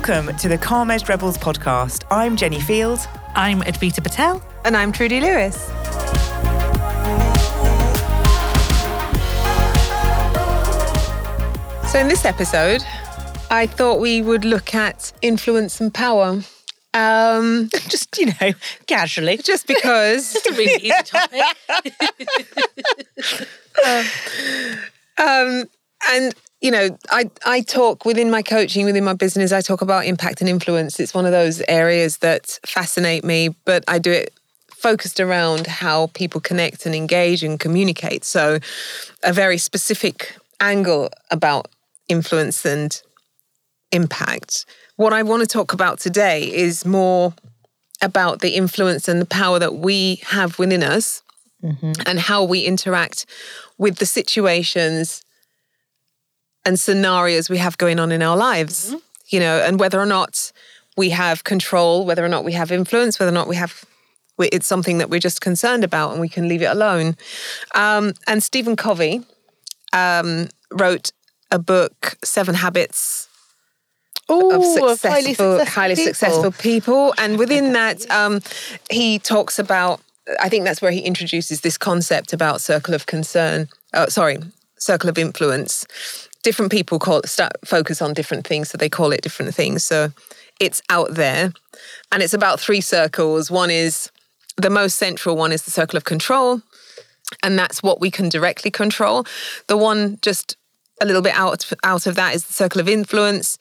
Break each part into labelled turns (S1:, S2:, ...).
S1: Welcome to the Calm Edged Rebels podcast. I'm Jenni Field.
S2: I'm Advita Patel.
S3: And I'm Trudy Lewis. So, in this episode, I thought we would look at influence and power. Um,
S2: just, you know, casually.
S3: Just because.
S2: it's a really easy topic.
S3: um, and you know, I, I talk within my coaching, within my business, I talk about impact and influence. It's one of those areas that fascinate me, but I do it focused around how people connect and engage and communicate. So, a very specific angle about influence and impact. What I want to talk about today is more about the influence and the power that we have within us mm-hmm. and how we interact with the situations and scenarios we have going on in our lives, mm-hmm. you know, and whether or not we have control, whether or not we have influence, whether or not we have it's something that we're just concerned about and we can leave it alone. Um, and Stephen Covey um, wrote a book, Seven Habits
S2: Ooh,
S3: of successful,
S2: highly successful,
S3: highly
S2: people.
S3: successful people. And within that, um, he talks about, I think that's where he introduces this concept about circle of concern. Oh, sorry, circle of influence different people call start focus on different things, so they call it different things. So it's out there, and it's about three circles. One is the most central one is the circle of control, and that's what we can directly control. The one just a little bit out out of that is the circle of influence.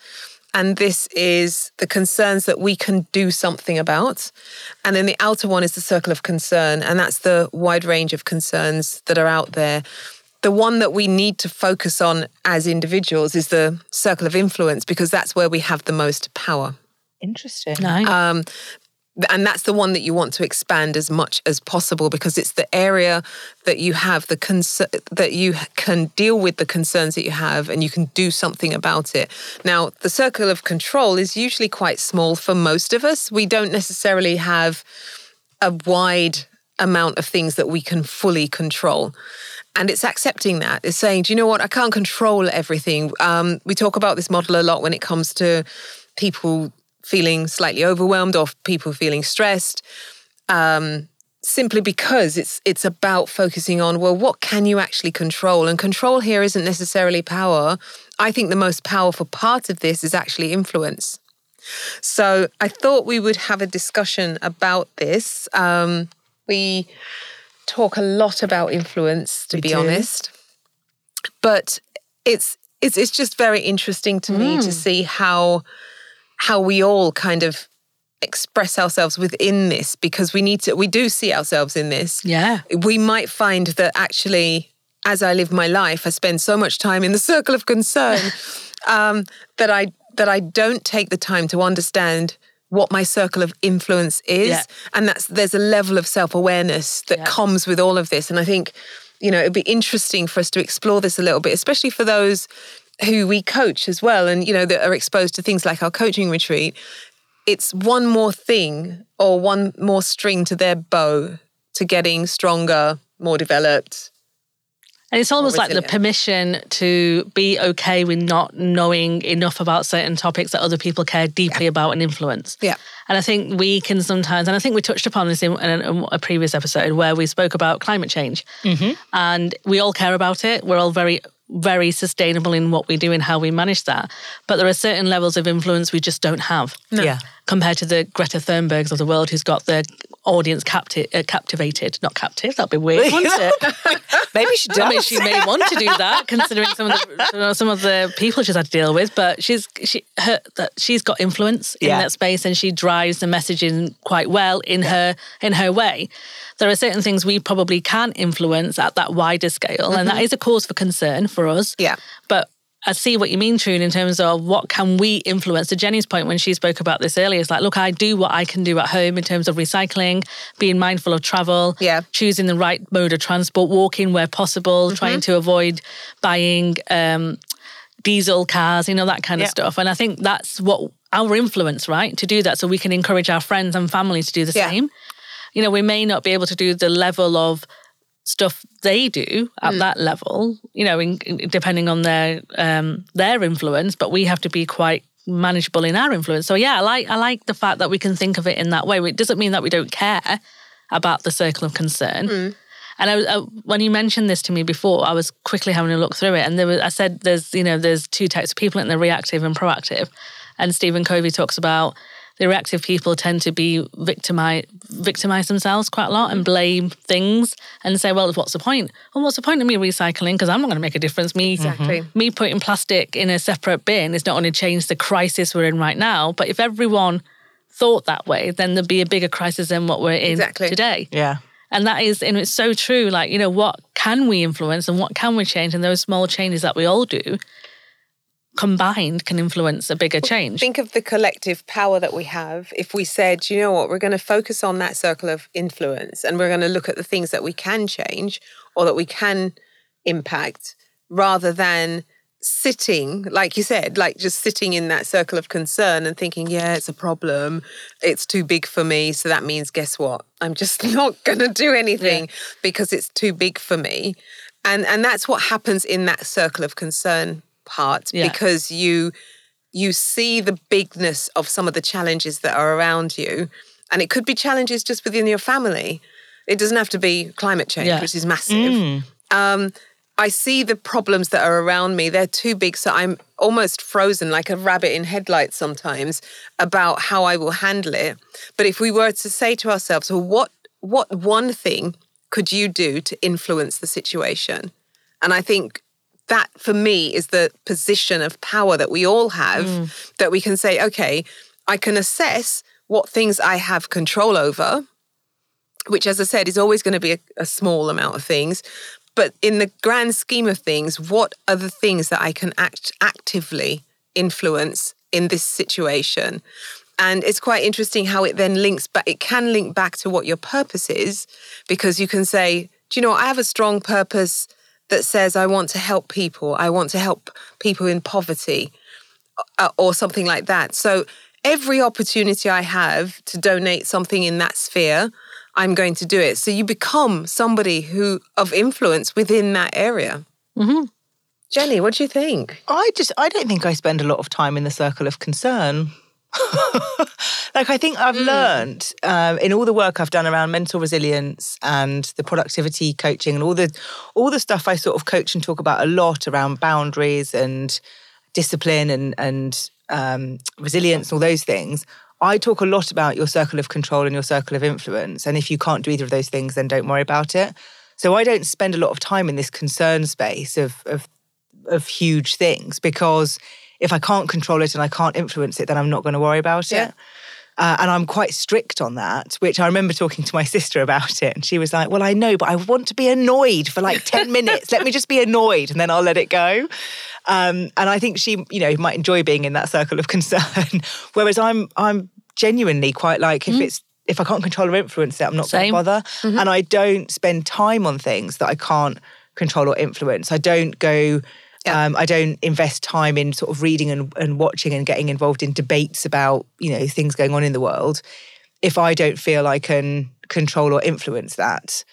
S3: And this is the concerns that we can do something about. And then the outer one is the circle of concern. And that's the wide range of concerns that are out there the one that we need to focus on as individuals is the circle of influence because that's where we have the most power.
S2: Interesting. Nice.
S3: Um, and that's the one that you want to expand as much as possible because it's the area that you have the concern that you can deal with the concerns that you have and you can do something about it. Now, the circle of control is usually quite small for most of us. We don't necessarily have a wide amount of things that we can fully control. And it's accepting that. It's saying, do you know what? I can't control everything. Um, we talk about this model a lot when it comes to people feeling slightly overwhelmed or people feeling stressed. Um, simply because it's it's about focusing on well what can you actually control and control here isn't necessarily power i think the most powerful part of this is actually influence so i thought we would have a discussion about this um, we talk a lot about influence, to we be do. honest. But it's it's it's just very interesting to mm. me to mm. see how how we all kind of express ourselves within this because we need to we do see ourselves in this.
S2: Yeah.
S3: We might find that actually as I live my life, I spend so much time in the circle of concern um, that I that I don't take the time to understand what my circle of influence is yeah. and that's there's a level of self-awareness that yeah. comes with all of this and i think you know it'd be interesting for us to explore this a little bit especially for those who we coach as well and you know that are exposed to things like our coaching retreat it's one more thing or one more string to their bow to getting stronger more developed
S2: and it's almost like the permission to be okay with not knowing enough about certain topics that other people care deeply yeah. about and influence.
S3: Yeah.
S2: And I think we can sometimes, and I think we touched upon this in, in a previous episode where we spoke about climate change. Mm-hmm. And we all care about it. We're all very very sustainable in what we do and how we manage that. But there are certain levels of influence we just don't have.
S3: No.
S2: Yeah. Compared to the Greta Thunbergs of the world who's got their audience capti- uh, captivated, not captive, that'd be weird, wouldn't it?
S3: Maybe she does. I
S2: mean, she may want to do that considering some of the some of the people she's had to deal with, but she's she her that she's got influence in yeah. that space and she drives the messaging quite well in yeah. her in her way there are certain things we probably can influence at that wider scale, mm-hmm. and that mm-hmm. a cause for concern for us.
S3: Yeah.
S2: But I see what you mean, Trune, in terms of what can we influence. To Jenni's point when she spoke about this earlier, it's like, look, I do what I can do at home in terms of recycling, being mindful of travel,
S3: yeah.
S2: choosing the right mode of transport, walking where possible, mm-hmm. trying to avoid buying um, diesel cars, you know, that kind of yeah. stuff. And I think that's what our influence, right? To do that so we can encourage our friends and family to do the yeah. same you know, we may not be able to do the level of stuff they do at mm. that level, you know, in, in, depending on their um, their influence, but we have to be quite manageable in our influence. So yeah, I like I like the fact that we can think of it in that way. It doesn't mean that we don't care about the circle of concern.
S3: Mm.
S2: And I, I, when you mentioned this to me before, I was quickly having a look through it, and there was I said there's you know there's two types of people, and they're reactive and proactive. And Stephen Covey talks about the reactive people tend to be victimize victimize themselves quite a lot and blame things and say, well, what's the point? Well, what's the point of me recycling? Because I'm not going to make a difference. Me,
S3: Exactly. Mm-hmm.
S2: me putting plastic in a separate bin is not going to change the crisis we're in right now. But if everyone thought that way, then there'd be a bigger crisis than what we're in
S3: Exactly.
S2: today.
S4: Yeah.
S2: And that is, and it's so true. Like, you know, what can we influence and what can we change? And those small changes that we all do combined can influence a bigger change.
S3: Think of the collective power that we have if we said, you know what, we're going to focus on that circle of influence and we're going to look at the things that we can change or that we can impact rather than sitting, like you said, like just sitting in that circle of concern and thinking, yeah, it's a problem. It's too big for me. So that means, guess what? I'm just not going to do anything because it's too big for me. And, and that's what happens in that circle of concern part
S2: Yeah.
S3: because you you see the bigness of some of the challenges that are around you. And it could be challenges just within your family. It doesn't have to be climate change
S2: Yeah.
S3: which is massive. Um, i see the problems that are around me. They're too big so i'm almost frozen like a rabbit in headlights sometimes about how i will handle it. But if we were to say to ourselves well what what one thing could you do to influence the situation? And i think that for me is the position of power that we all have mm. that we can say, okay, I can assess what things I have control over, which, as I said, is always going to be a, a small amount of things. But in the grand scheme of things, what are the things that I can act actively influence in this situation? And it's quite interesting how it then links back, it can link back to what your purpose is, because you can say, do you know? I have a strong purpose that says I want to help people. I want to help people in poverty uh, or something like that. So every opportunity I have to donate something in that sphere, I'm going to do it. So you become somebody who of influence within that area. Jenni, what do you think?
S4: I just I don't think I spend a lot of time in the circle of concern. like I think I've learned um, in all the work I've done around mental resilience and the productivity coaching and all the all the stuff I sort of coach and talk about a lot around boundaries and discipline and and um, resilience and all those things. I talk a lot about your circle of control and your circle of influence, and if you can't do either of those things, then don't worry about it. So I don't spend a lot of time in this concern space of of of huge things because if I can't control it and I can't influence it, then I'm not going to worry about
S3: Yeah.
S4: it. Uh, and I'm quite strict on that, which I remember talking to my sister about it. And she was like, Well, I know, but I want to be annoyed for like 10 minutes. Let me just be annoyed and then I'll let it go. Um, and I think she, you know, might enjoy being in that circle of concern. Whereas I'm, I'm genuinely quite like, if it's, if I can't control or influence it, I'm not going to bother. And I don't spend time on things that I can't control or influence. I don't go, um, I don't invest time in sort of reading and, and watching and getting involved in debates about, you know, things going on in the world if I don't feel I can control or influence that.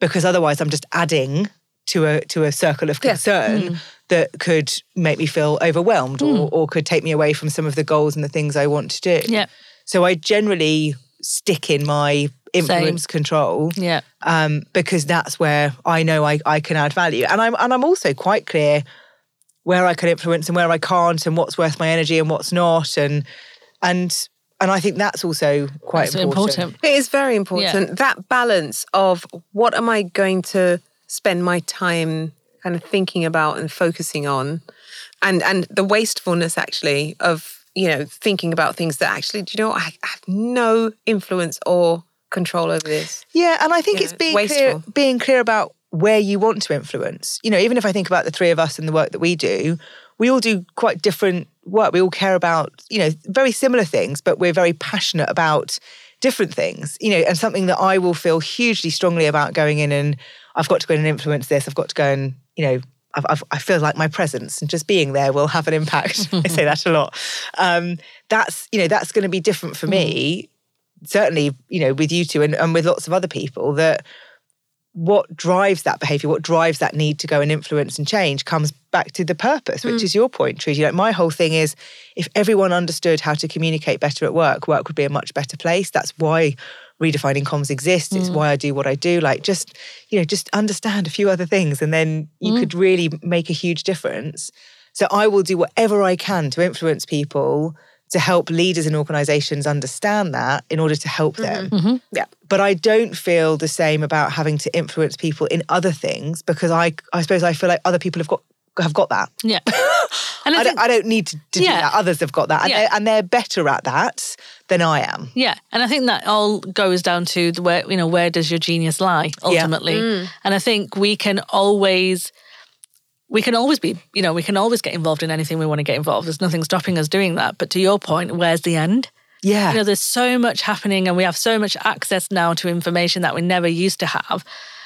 S4: Because otherwise I'm just adding to a to a circle of concern that could make me feel overwhelmed or, or could take me away from some of the goals and the things I want to do.
S2: Yeah.
S4: So I generally stick in my influence control
S2: Yeah.
S4: um, because that's where I know I, I can add value. And I'm and I'm also quite clear where I can influence and where I can't and what's worth my energy and what's not. And and and I think that's also quite
S2: That's
S4: important.
S2: important.
S3: It is very important. That balance of what am I going to spend my time kind of thinking about and focusing on, and and the wastefulness actually of you know thinking about things that actually do you know? I have no influence or control over this.
S4: Yeah, and I think
S3: Yeah,
S4: it's
S3: it's
S4: being clear, being clear about where you want to influence. You know, even if I think about the three of us and the work that we do, we all do quite different work. We all care about, you know, very similar things, but we're very passionate about different things. You know, and something that I will feel hugely strongly about going in and I've got to go in and influence this. I've got to go and, you know, I've, I've, I feel like my presence and just being there will have an impact. I say that a lot. Um, that's, you know, that's going to be different for me certainly, you know, with you two and, and with lots of other people that what drives that behavior, what drives that need to go and influence and change comes back to the purpose, which mm. is your point, Trudy. Like my whole thing is if everyone understood how to communicate better at work, work would be a much better place. That's why redefining comms exists. It's mm. why I do what I do. Like just, you know, just understand a few other things and then you mm. could really make a huge difference. So I will do whatever I can to influence people to help leaders and organizations understand that in order to help them. Mm-hmm. Mm-hmm.
S3: Yeah.
S4: But I don't feel the same about having to influence people in other things because I I suppose I feel like other people have got have got that.
S2: Yeah. And I,
S4: I
S2: think,
S4: don't, I don't need to, to do that. Others have got that. And,
S2: Yeah.
S4: they're, and they're better at that than I am.
S2: yeah, and I think that all goes down to the where you know where does your genius lie ultimately, mm. and I think we can always. We can always be, you know, we can always get involved in anything we want to get involved. There's nothing stopping us doing that. But to your point, where's the end?
S4: Yeah.
S2: You know, there's so much happening and we have so much access now to information that we never used to have.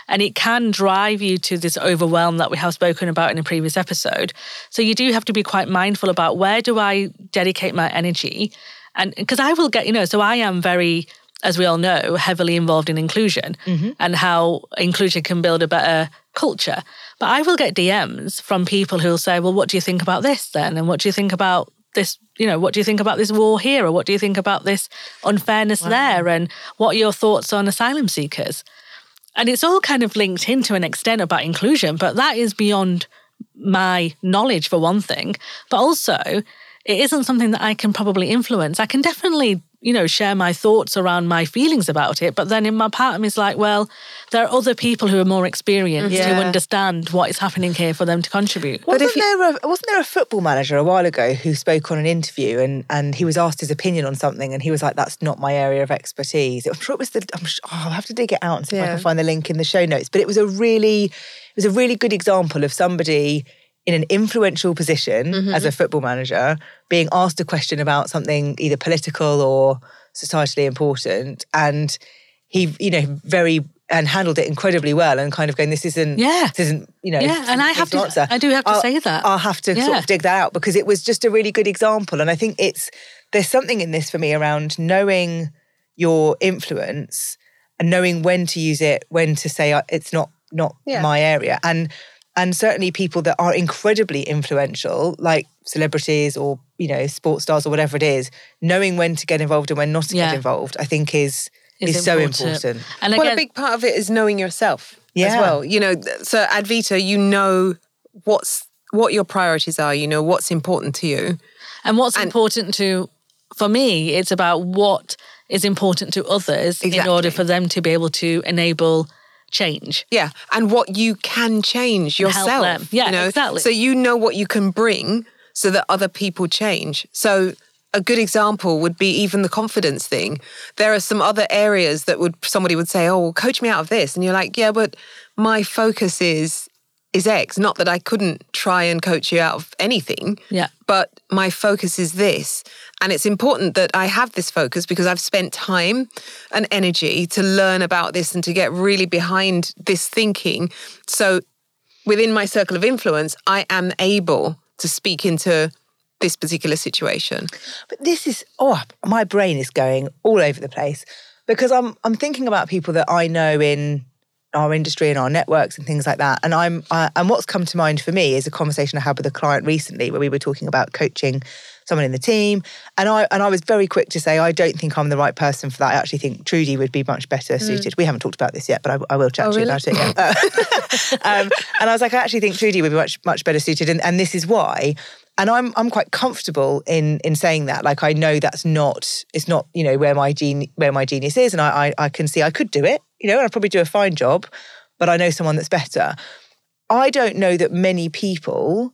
S2: And it can drive you to this overwhelm that we have spoken about in a previous episode. So you do have to be quite mindful about where do I dedicate my energy? And because I will get, you know, so I am very, as we all know, heavily involved in inclusion mm-hmm. and how inclusion can build a better culture. But I will get DMs from people who will say, well, what do you think about this then? And what do you think about this, you know, what do you think about this war here? Or what do you think about this unfairness there? And what are your thoughts on asylum seekers? And it's all kind of linked in to an extent about inclusion, but that is beyond my knowledge for one thing. But also, it isn't something that I can probably influence. I can definitely, you know, share my thoughts around my feelings about it. But then in my part of me is like, well, there are other people who are more experienced
S4: Yeah.
S2: who understand what is happening here for them to contribute.
S4: Wasn't there a wasn't there a football manager a while ago who spoke on an interview and and he was asked his opinion on something and he was like, "That's not my area of expertise." I'm sure it was the. I'm sure, oh, I'll have to dig it out and see if I can find the link in the show notes. But it was a really it was a really good example of somebody in an influential position as a football manager being asked a question about something either political or societally important and he you know very and handled it incredibly well and kind of going this isn't
S2: Yeah.
S4: this isn't you know
S2: Yeah, and I have to-
S4: answer.
S2: I do have to
S4: I'll-
S2: say that.
S4: I'll have to sort of dig that out because it was just a really good example. And I think it's there's something in this for me around knowing your influence and knowing when to use it, when to say uh, it's not not
S3: Yeah.
S4: my area, and and certainly people that are incredibly influential, like celebrities or you know sports stars or whatever it is, knowing when to get involved and when not to
S2: Yeah.
S4: get involved, I think is
S2: Is
S4: is, so
S2: important.
S4: important.
S2: And
S3: well,
S2: again,
S3: a big part of it is knowing yourself as well. You know, so advita you know what's what your priorities are. You know what's important to you.
S2: And what's important to, for me, it's about what is important to others in order for them to be able to enable change.
S3: Yeah, and what you can change yourself.
S2: Yeah,
S3: you know?
S2: exactly.
S3: So you know what you can bring so that other people change. So a good example would be even the confidence thing. There are some other areas that would somebody would say, "Oh, well, coach me out of this," and you're like, "Yeah, but my focus is is X. Not that I couldn't try and coach you out of anything."
S2: Yeah.
S3: but my focus is this. And it's important that I have this focus because I've spent time and energy to learn about this and to get really behind this thinking. So within my circle of influence, I am able to speak into this particular situation.
S4: But this is oh, my brain is going all over the place because I'm I'm thinking about people that I know in our industry and our networks and things like that. And I'm I, and what's come to mind for me is a conversation I had with a client recently where we were talking about coaching someone in the team, and I and I was very quick to say I don't think I'm the right person for that. I actually think Trudy would be much better suited. We haven't talked about this yet, but I, I will chat
S3: Oh,
S4: to you about it. Yeah. Uh, um, and I was like, I actually think Trudy would be much much better suited, and, and this is why. And I'm I'm quite comfortable in in saying that. Like I know that's not it's not you know where my gene where my genius is, and I I, I can see I could do it. You know, and I'd probably do a fine job, but I know someone that's better. I don't know that many people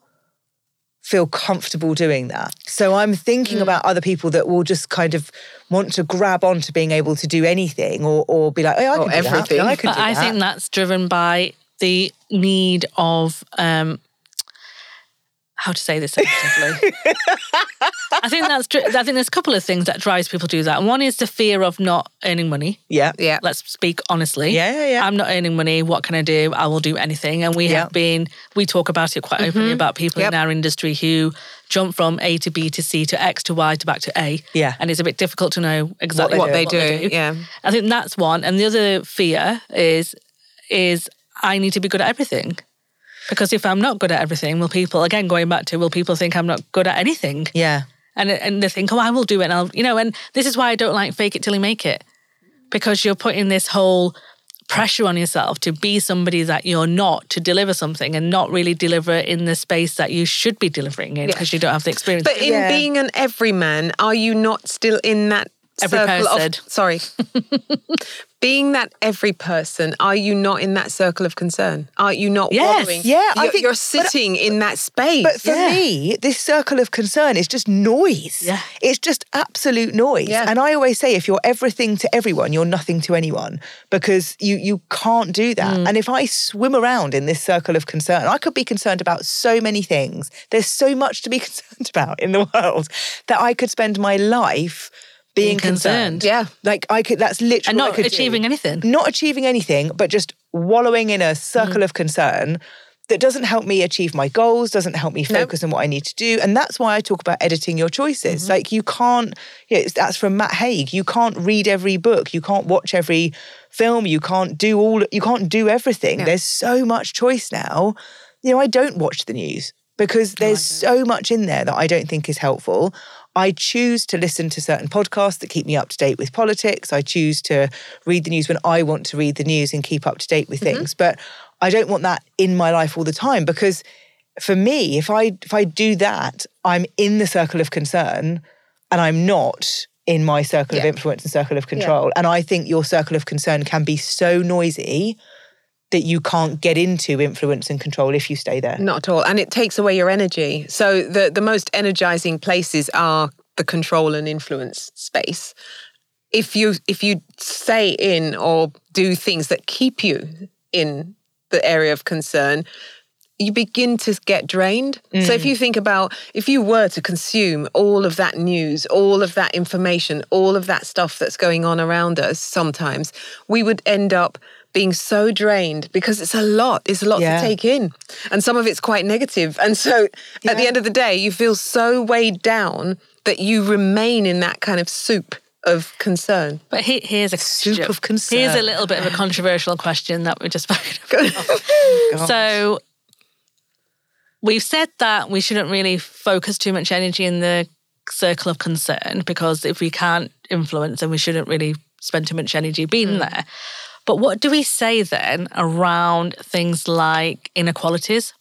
S4: feel comfortable doing that. So I'm thinking about other people that will just kind of want to grab onto being able to do anything or or be like, oh, I can
S3: Or
S4: do
S3: everything.
S4: that. I can
S2: But
S4: do
S2: I
S4: that.
S2: think that's driven by the need of um how to say this sensitively. I think that's dri- I think there's a couple of things that drives people to do that. One is the fear of not earning money.
S4: yeah.
S3: Yeah.
S2: Let's speak honestly.
S4: Yeah, yeah, yeah.
S2: I'm not earning money. What can I do? I will do anything. And we
S4: Yeah.
S2: have been, we talk about it quite openly mm-hmm. about people
S3: Yep.
S2: in our industry who jump from A to B to C to X to Y to back to A.
S4: Yeah.
S2: And it's a bit difficult to know exactly
S3: What they do, yeah.
S2: I think that's one. And the other fear is is I need to be good at everything. Because if I'm not good at everything, will people again going back to will people think I'm not good at anything?
S4: Yeah.
S2: And and they think, oh, I will do it. And I'll, you know, and this is why I don't like fake it till you make it, because you're putting this whole pressure on yourself to be somebody that you're not, to deliver something and not really deliver in the space that you should be delivering in because you don't have the experience.
S3: But in
S4: Yeah.
S3: being an everyman, are you not still in that
S2: Every
S3: circle
S2: person.
S3: of sorry? being that every person, are you not in that circle of concern? Are you not
S2: Yes.
S3: wallowing?
S4: Yeah, I
S3: you're,
S4: think-
S3: you're
S4: but-
S3: sitting in that space.
S4: But for
S2: Yeah.
S4: me, this circle of concern is just noise.
S2: Yeah.
S4: It's just absolute noise.
S3: Yeah.
S4: And I always say if you're everything to everyone, you're nothing to anyone because you you can't do that.
S2: Mm.
S4: And if I swim around in this circle of concern, I could be concerned about so many things. There's so much to be concerned about in the world that I could spend my life being
S2: concerned.
S4: concerned.
S3: Yeah.
S4: Like I could that's literally
S2: And not
S4: could do.
S2: achieving anything.
S4: Not achieving anything, but just wallowing in a circle mm. of concern that doesn't help me achieve my goals, doesn't help me focus on what I need to do. And that's why I talk about editing your choices. Mm-hmm. Like you can't, you know, that's from Matt Haig. You can't read every book, you can't watch every film, you can't do all, you can't do everything. There's so much choice now. You know, I don't watch the news because there's so much in there that I don't think is helpful. I choose to listen to certain podcasts that keep me up to date with politics. I choose to read the news when I want to read the news and keep up to date with mm-hmm. things. But I don't want that in my life all the time because for me, if I if I do that, I'm in the circle of concern and I'm not in my circle of influence and circle of control. And I think your circle of concern can be so noisy that you can't get into influence and control if you stay there.
S3: Not at all. And it takes away your energy. So the, the most energizing places are the control and influence space. If you if you stay in or do things that keep you in the area of concern, you begin to get drained. So if mm. you think about if you were to consume all of that news, all of that information, all of that stuff that's going on around us, sometimes we would end up being so drained because it's a lot. It's a lot
S4: Yeah.
S3: to take in. And some of it's quite negative. And so at the end of the day, you feel so weighed down that you remain in that kind of soup of concern.
S2: But he, here's a
S4: Soup
S2: question.
S4: of concern.
S2: Here's a little bit of a controversial question that we just spoken about. Oh, so we've said that we shouldn't really focus too much energy in the circle of concern because if we can't influence, then we shouldn't really spend too much energy being mm. there. But what do we say then around things like inequalities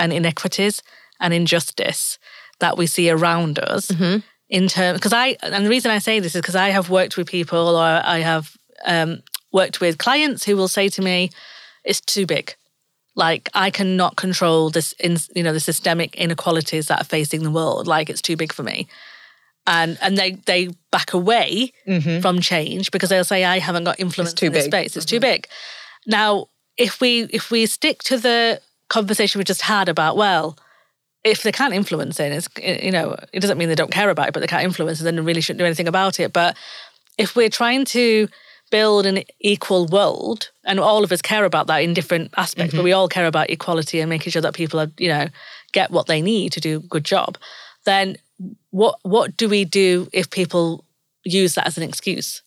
S2: and inequities and injustice that we see around us in terms because I and the reason I say this is because I have worked with people or I have um, worked with clients who will say to me, "It's too big. Like I cannot control this. In, you know the systemic inequalities that are facing the world. Like it's too big for me." And and they they back away mm-hmm. from change because they'll say, "I haven't got influence
S3: too
S2: in this
S3: big.
S2: space. It's too mm-hmm. big." Now, if we if we stick to the conversation we just had about well if they can't influence it, it's you know, it doesn't mean they don't care about it, but they can't influence it, then they really shouldn't do anything about it. But if we're trying to build an equal world, and all of us care about that in different aspects, but mm-hmm. we all care about equality and making sure that people are, you know, get what they need to do a good job, then what what do we do if people use that as an excuse?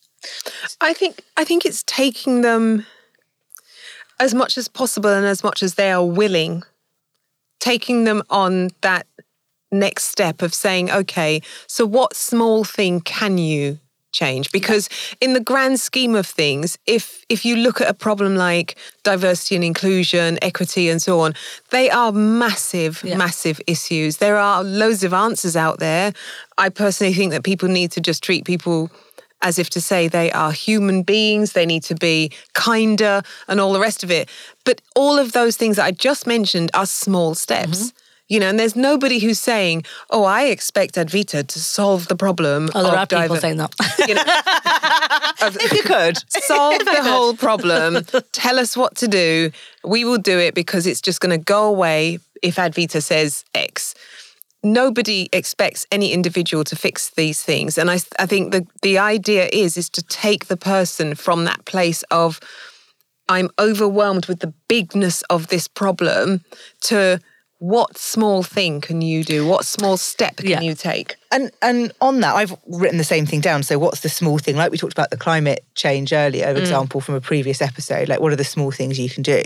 S3: I think I think it's taking them as much as possible and as much as they are willing, taking them on that next step of saying, okay, so what small thing can you change? Because in the grand scheme of things, if if you look at a problem like diversity and inclusion, equity and so on, they are massive,
S2: Yeah.
S3: massive issues. There are loads of answers out there. I personally think that people need to just treat people as if to say they are human beings, they need to be kinder and all the rest of it. But all of those things that I just mentioned are small steps.
S2: Mm-hmm.
S3: You know, and there's nobody who's saying, "Oh, I expect Advita to solve the problem."
S2: Oh, there
S3: of
S2: are people saying that.
S3: you know, of-
S4: If you could.
S3: solve the whole problem. Tell us what to do. We will do it because it's just going to go away if Advita says X. Nobody expects any individual to fix these things, and I, I think the the idea is is to take the person from that place of I'm overwhelmed with the bigness of this problem to what small thing can you do? What small step can
S2: Yeah.
S3: you take?
S4: And and on that, I've written the same thing down. So what's the small thing? Like we talked about the climate change earlier, mm. example from a previous episode. Like what are the small things you can do?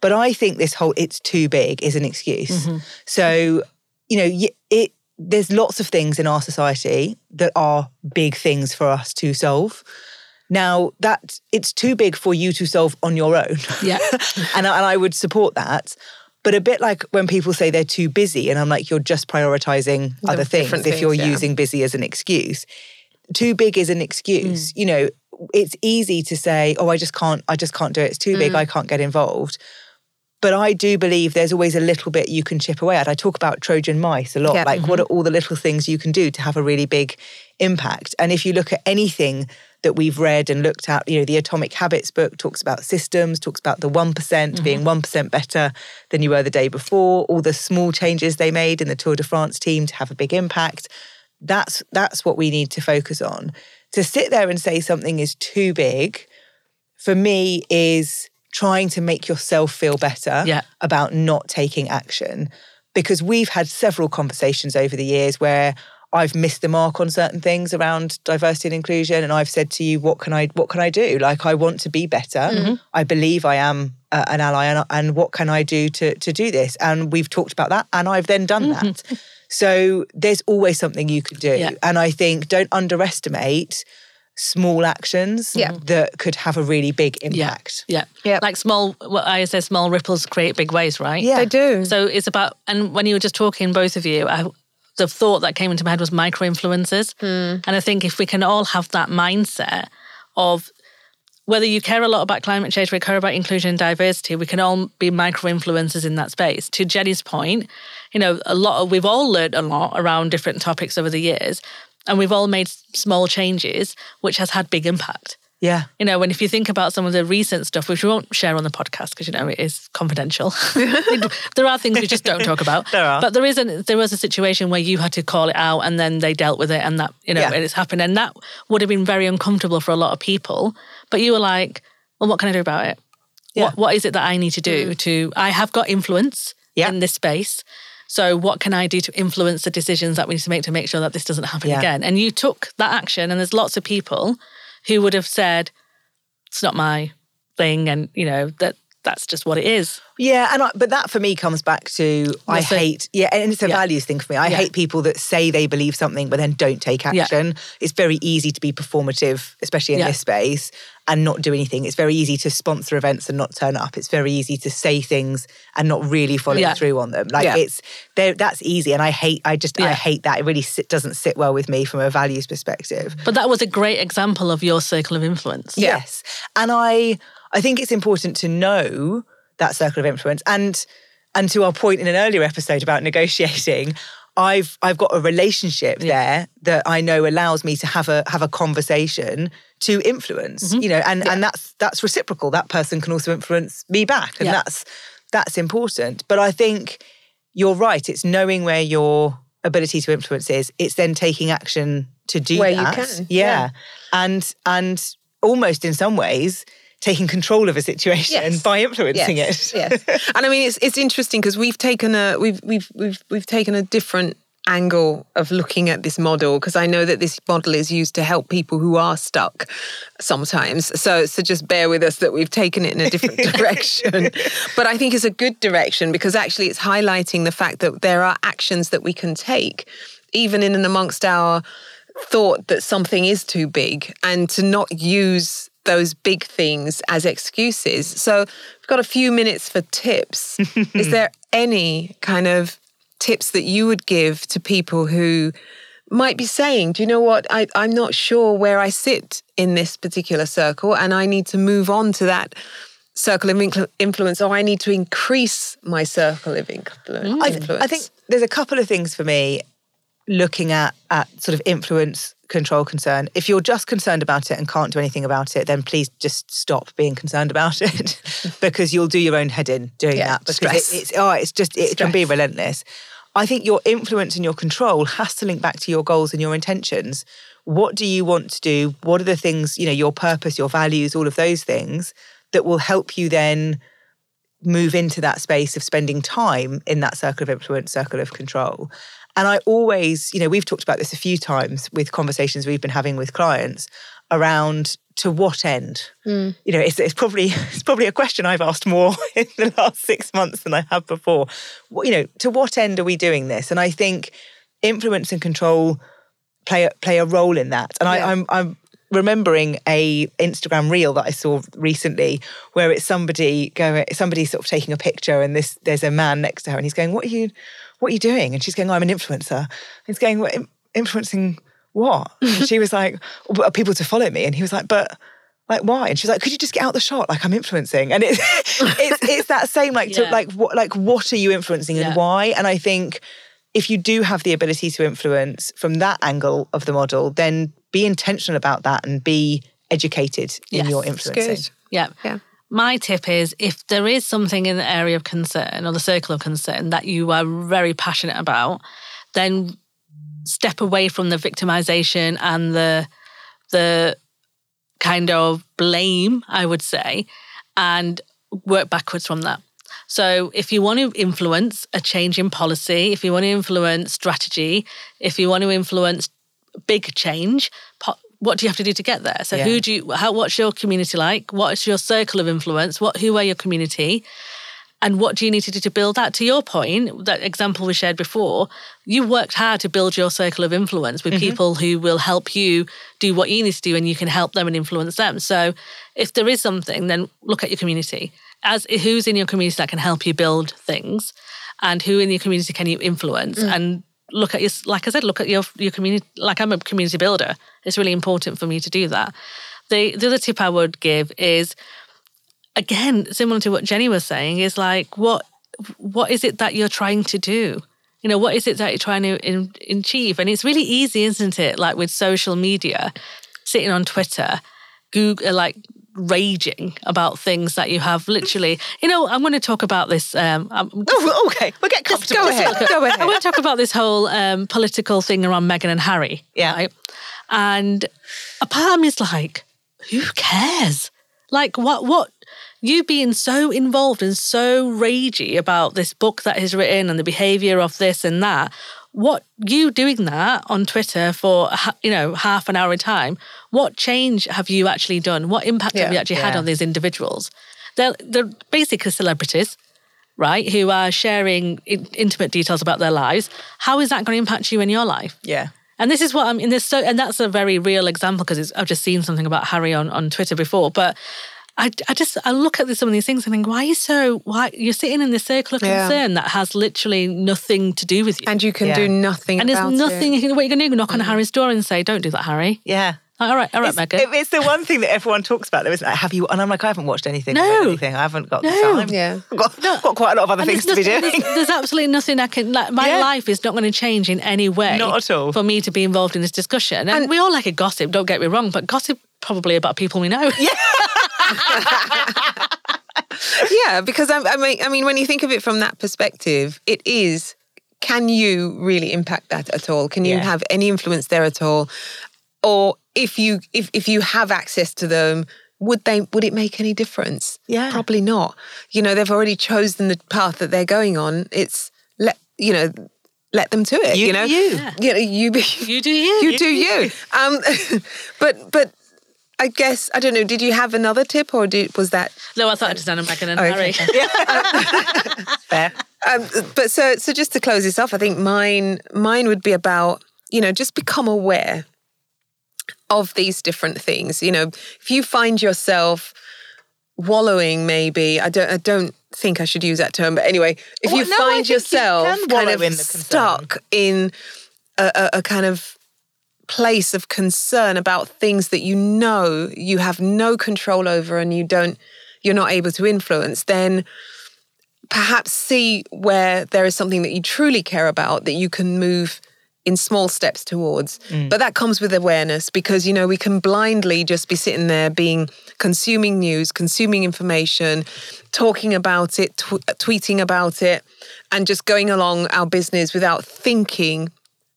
S4: But I think this whole "it's too big" is an excuse. Mm-hmm. So you know, it there's lots of things in our society that are big things for us to solve. Now that it's too big for you to solve on your own.
S2: Yeah.
S4: and, and I would support that. But a bit like when people say they're too busy, and I'm like, you're just prioritizing other things
S3: different
S4: if you're
S3: yeah.
S4: using busy as an excuse. Too big is an excuse.
S3: Mm.
S4: You know, it's easy to say, oh, I just can't, I just can't do it. It's too
S3: Mm.
S4: big, I can't get involved. But I do believe there's always a little bit you can chip away at. I talk about Trojan mice a lot.
S3: Yeah.
S4: Like, what are all the little things you can do to have a really big impact? And if you look at anything that we've read and looked at, you know, the Atomic Habits book talks about systems, talks about the one mm-hmm. being one percent better than you were the day before. All the small changes they made in the Tour de France team to have a big impact. That's that's what we need to focus on. To sit there and say something is too big, for me, is trying to make yourself feel better
S2: Yeah.
S4: about not taking action. Because we've had several conversations over the years where I've missed the mark on certain things around diversity and inclusion, and I've said to you, "What can I? What can I do? Like, I want to be better. I believe I am uh, an ally, and, and what can I do to to do this?" And we've talked about that, and I've then done that. So there's always something you could do,
S2: Yeah.
S4: and I think don't underestimate small actions
S3: Yeah.
S4: that could have a really big
S2: Yeah.
S4: impact.
S2: Yeah.
S3: Yep.
S2: Like small, what I say, small ripples create big waves, right?
S4: Yeah.
S3: They do.
S2: So it's about, and when you were just talking, both of you, I, the thought that came into my head was micro influences. Hmm. And I think if we can all have that mindset of whether you care a lot about climate change, we care about inclusion and diversity, we can all be micro influencers in that space. To Jenni's point, you know, a lot of, we've all learned a lot around different topics over the years, and we've all made small changes, which has had big impact.
S4: Yeah.
S2: You know, and if you think about some of the recent stuff, which we won't share on the podcast because you know it is confidential. there are things we just don't talk about.
S4: There are.
S2: But there isn't. There was a situation where you had to call it out, and then they dealt with it, and that you know
S4: Yeah.
S2: it's happened, and that would have been very uncomfortable for a lot of people. But you were like, well, what can I do about it?
S4: Yeah.
S2: What What is it that I need to do mm. to? I have got influence
S4: Yeah.
S2: in this space. So what can I do to influence the decisions that we need to make to make sure that this doesn't happen
S4: Yeah.
S2: again? And you took that action, and there's lots of people who would have said, "It's not my thing," and you know that that's just what it is.
S4: Yeah, and I, but that for me comes back to I hate yeah, and it's a
S2: Yeah.
S4: values thing for me. I
S2: Yeah.
S4: hate people that say they believe something but then don't take
S2: Yeah.
S4: action. It's very easy to be performative, especially in
S2: Yeah.
S4: this space, and not do anything. It's very easy to sponsor events and not turn up. It's very easy to say things and not really follow
S2: Yeah.
S4: through on them. Like
S3: Yeah.
S4: it's. That's easy, and I hate. I just I hate that. It really sit, doesn't sit well with me from a values perspective.
S2: But that was a great example of your circle of influence.
S4: Yes. And I I think it's important to know that circle of influence. And and to our point in an earlier episode about negotiating, I've I've got a relationship there that I know allows me to have a have a conversation to influence.
S2: Mm-hmm.
S4: You know, and, and that's that's reciprocal. That person can also influence me back. And
S2: Yeah.
S4: that's that's important. But I think you're right. It's knowing where your ability to influence is. It's then taking action to do
S3: Where you
S4: that.
S3: can,
S4: Yeah.
S3: yeah.
S4: And and almost in some ways taking control of a situation
S3: Yes.
S4: by influencing
S3: yes,
S4: it.
S3: yes. And I mean, it's it's interesting because we've taken a we've we've we've we've taken a different angle of looking at this model because I know that this model is used to help people who are stuck sometimes. So so just bear with us that we've taken it in a different direction. But I think it's a good direction because actually it's highlighting the fact that there are actions that we can take even in and amongst our thought that something is too big and to not use those big things as excuses. So we've got a few minutes for tips. is there any kind of tips that you would give to people who might be saying, do you know what? I, I'm not sure where I sit in this particular circle and I need to move on to that circle of influence or I need to increase my circle of mm.
S4: I,
S3: influence.
S4: I think there's a couple of things for me looking at at sort of influence control concern. If you're just concerned about it and can't do anything about it, then please just stop being concerned about it because you'll do your own head in doing
S3: Yeah,
S4: that. Because
S3: stress.
S4: It, it's oh, it's just it can be relentless. I think your influence and your control has to link back to your goals and your intentions. What do you want to do? What are the things, you know, your purpose, your values, all of those things that will help you then move into that space of spending time in that circle of influence, circle of control. And I always, you know, we've talked about this a few times with conversations we've been having with clients around to what end? Mm. You know, it's, it's probably it's probably a question I've asked more in the last six months than I have before. You know, to what end are we doing this? And I think influence and control play a, play a role in that. And yeah. I, I'm I'm remembering a Instagram reel that I saw recently where it's somebody going somebody sort of taking a picture and this there's a man next to her and he's going, What are you what are you doing? And she's going, oh, I'm an influencer. And he's going, what, influencing what? and she was like, well, people to follow me. And he was like, but like why? And she's like, could you just get out the shot? Like I'm influencing. And it's it's it's that same like yeah. to like what like what are you influencing and yeah. why? And I think if you do have the ability to influence from that angle of the model, then be intentional about that and be educated in your influencing.
S2: Yeah. Yeah. My tip is if there is something in the area of concern or the circle of concern that you are very passionate about, then step away from the victimization and the the kind of blame, I would say, and work backwards from that. So, if you want to influence a change in policy, if you want to influence strategy, if you want to influence big change, what do you have to do to get there? So, yeah. who do you, how, what's your community like? What's your circle of influence? What, who are your community? And what do you need to do to build that? To your point, that example we shared before, you worked hard to build your circle of influence with mm-hmm. people who will help you do what you need to do and you can help them and influence them. So if there is something, then look at your community. As who's in your community that can help you build things and who in your community can you influence mm. and look at your like I said, look at your your community like I'm a community builder. It's really important for me to do that. The the other tip I would give is again, similar to what Jenni was saying, is like what what is it that you're trying to do? You know, what is it that you're trying to in, achieve? And it's really easy, isn't it? Like with social media, sitting on Twitter, Google, like raging about things that you have literally. You know, I'm going to talk about this. Um,
S4: oh, okay, we'll get comfortable.
S3: Go ahead. Go ahead.
S2: I want to talk about this whole um, political thing around Meghan and Harry.
S4: Yeah.
S2: Right? And a part is like, who cares? Like, what? What? you being so involved and so ragey about this book that he's written and the behavior of this and that what you doing that on twitter for you know half an hour at a time what change have you actually done? What impact yeah, have you actually yeah. had on these individuals? They're, they're basically celebrities right who are sharing intimate details about their lives. How is that going to impact you in your life?
S4: Yeah.
S2: And this is what I'm in this so and that's a very real example because I've just seen something about Harry on, on Twitter before. But I, I just I look at some of these things and think, why are you so why you're sitting in this circle of concern yeah. that has literally nothing to do with you,
S3: and you can yeah. do nothing.
S2: And
S3: there's
S2: nothing.
S3: It.
S2: You can, what you're going to do? Knock on mm. Harry's door and say, "Don't do that, Harry."
S4: Yeah.
S2: all right, all right,
S4: it's,
S2: Meghan.
S4: It's the one thing that everyone talks about, though, isn't it? Have you? And I'm like, I haven't watched anything.
S2: No,
S4: anything. I haven't got no. the time.
S3: Yeah,
S4: I've got, no. got quite a lot of other and things to be doing.
S2: There's, there's, absolutely nothing I can. Like, my yeah. life is not going to change in any way.
S4: Not at all.
S2: For me to be involved in this discussion, and, and we all like a gossip. Don't get me wrong, but gossip probably about people we know.
S4: Yeah.
S3: yeah, because I, I mean, I mean, when you think of it from that perspective, it is. Can you really impact that at all? Can you yeah. have any influence there at all? Or if you if if you have access to them, would they would it make any difference?
S4: Yeah,
S3: probably not. You know, they've already chosen the path that they're going on. It's let you know let them to it.
S4: You,
S3: you know,
S4: you, yeah.
S3: you know, you,
S2: you do you,
S3: you, you do you. Um, but but I guess I don't know. Did you have another tip, or did, was that?
S2: No, I thought I'd just done a Meghan and oh, Harry.
S4: Fair.
S3: Um, but so so just to close this off, I think mine mine would be about you know just become aware of these different things. You know, if you find yourself wallowing, maybe I don't I don't think I should use that term, but anyway, if well, you no, find yourself
S4: you
S3: kind of
S4: in
S3: stuck in a, a, a kind of place of concern about things that you know you have no control over and you don't you're not able to influence then perhaps see where there is something that you truly care about that you can move in small steps towards. Mm. but that comes with awareness because you know we can blindly just be sitting there being consuming news consuming information talking about it tw- tweeting about it and just going along our business without thinking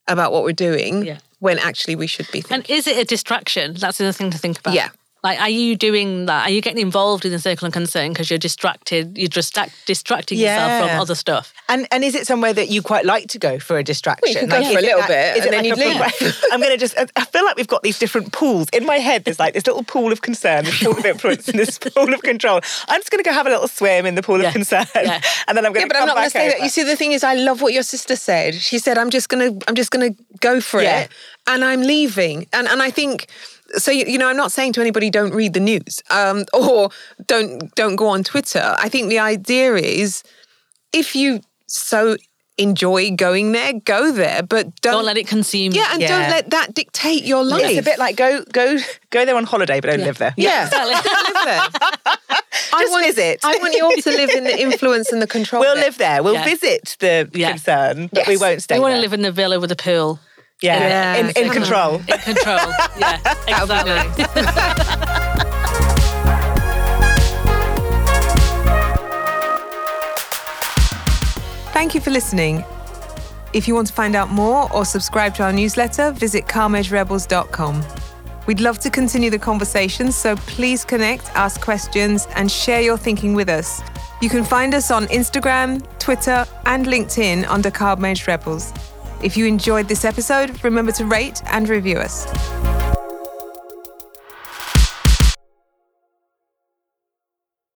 S3: about what we're doing.
S2: Yeah
S3: when actually we should be thinking.
S2: And is it a distraction? That's the other thing to think about.
S3: Yeah.
S2: Like, are you doing that? Are you getting involved in the circle of concern because you're distracted? You're distract, distracting yourself from other stuff.
S4: And and is it somewhere that you quite like to go for a distraction?
S3: Well, you could go
S4: Like,
S3: for a little
S4: that-
S3: bit
S4: is
S3: and
S4: it
S3: then
S4: like
S3: you'd leave.
S4: progress- I'm gonna just. I feel like we've got these different pools in my head. There's like this little pool of concern, this pool of influence, and this pool of control. I'm just gonna go have a little swim in the pool
S2: Yeah.
S4: of concern,
S2: Yeah.
S4: and then I'm gonna.
S3: Yeah, but I'm not going to
S4: back
S3: say that. You see, the thing is, I love what your sister said. She said, "I'm just going to, I'm just going to go for
S4: Yeah.
S3: it," and I'm leaving. And and I think so. You, you know, I'm not saying to anybody, don't read the news um, or don't don't go on Twitter. I think the idea is, if you so enjoy going there, go there, but don't,
S2: Don't let it consume you.
S3: Yeah, and
S4: Yeah.
S3: don't let that dictate your life.
S4: It's a bit like go go go there on holiday, but don't live there.
S3: yeah,
S2: Exactly.
S3: live there. I
S4: Just
S3: want,
S4: visit.
S3: I want you all to live in the influence and the control.
S4: We'll
S3: bit.
S4: live there. We'll
S2: Yeah.
S4: visit the
S2: Yeah.
S4: concern, but we won't stay.
S2: We want to live in the villa with a pool.
S4: Yeah,
S3: Yeah,
S4: in, in
S3: on.
S4: control.
S2: In control. yeah,
S3: That would be
S2: exactly.
S3: nice. Thank you for listening. If you want to find out more or subscribe to our newsletter, visit calmedgedrebels.com. We'd love to continue the conversation, so please connect, ask questions, and share your thinking with us. You can find us on Instagram, Twitter, and LinkedIn under Carb Rebels. If you enjoyed this episode, remember to rate and review us.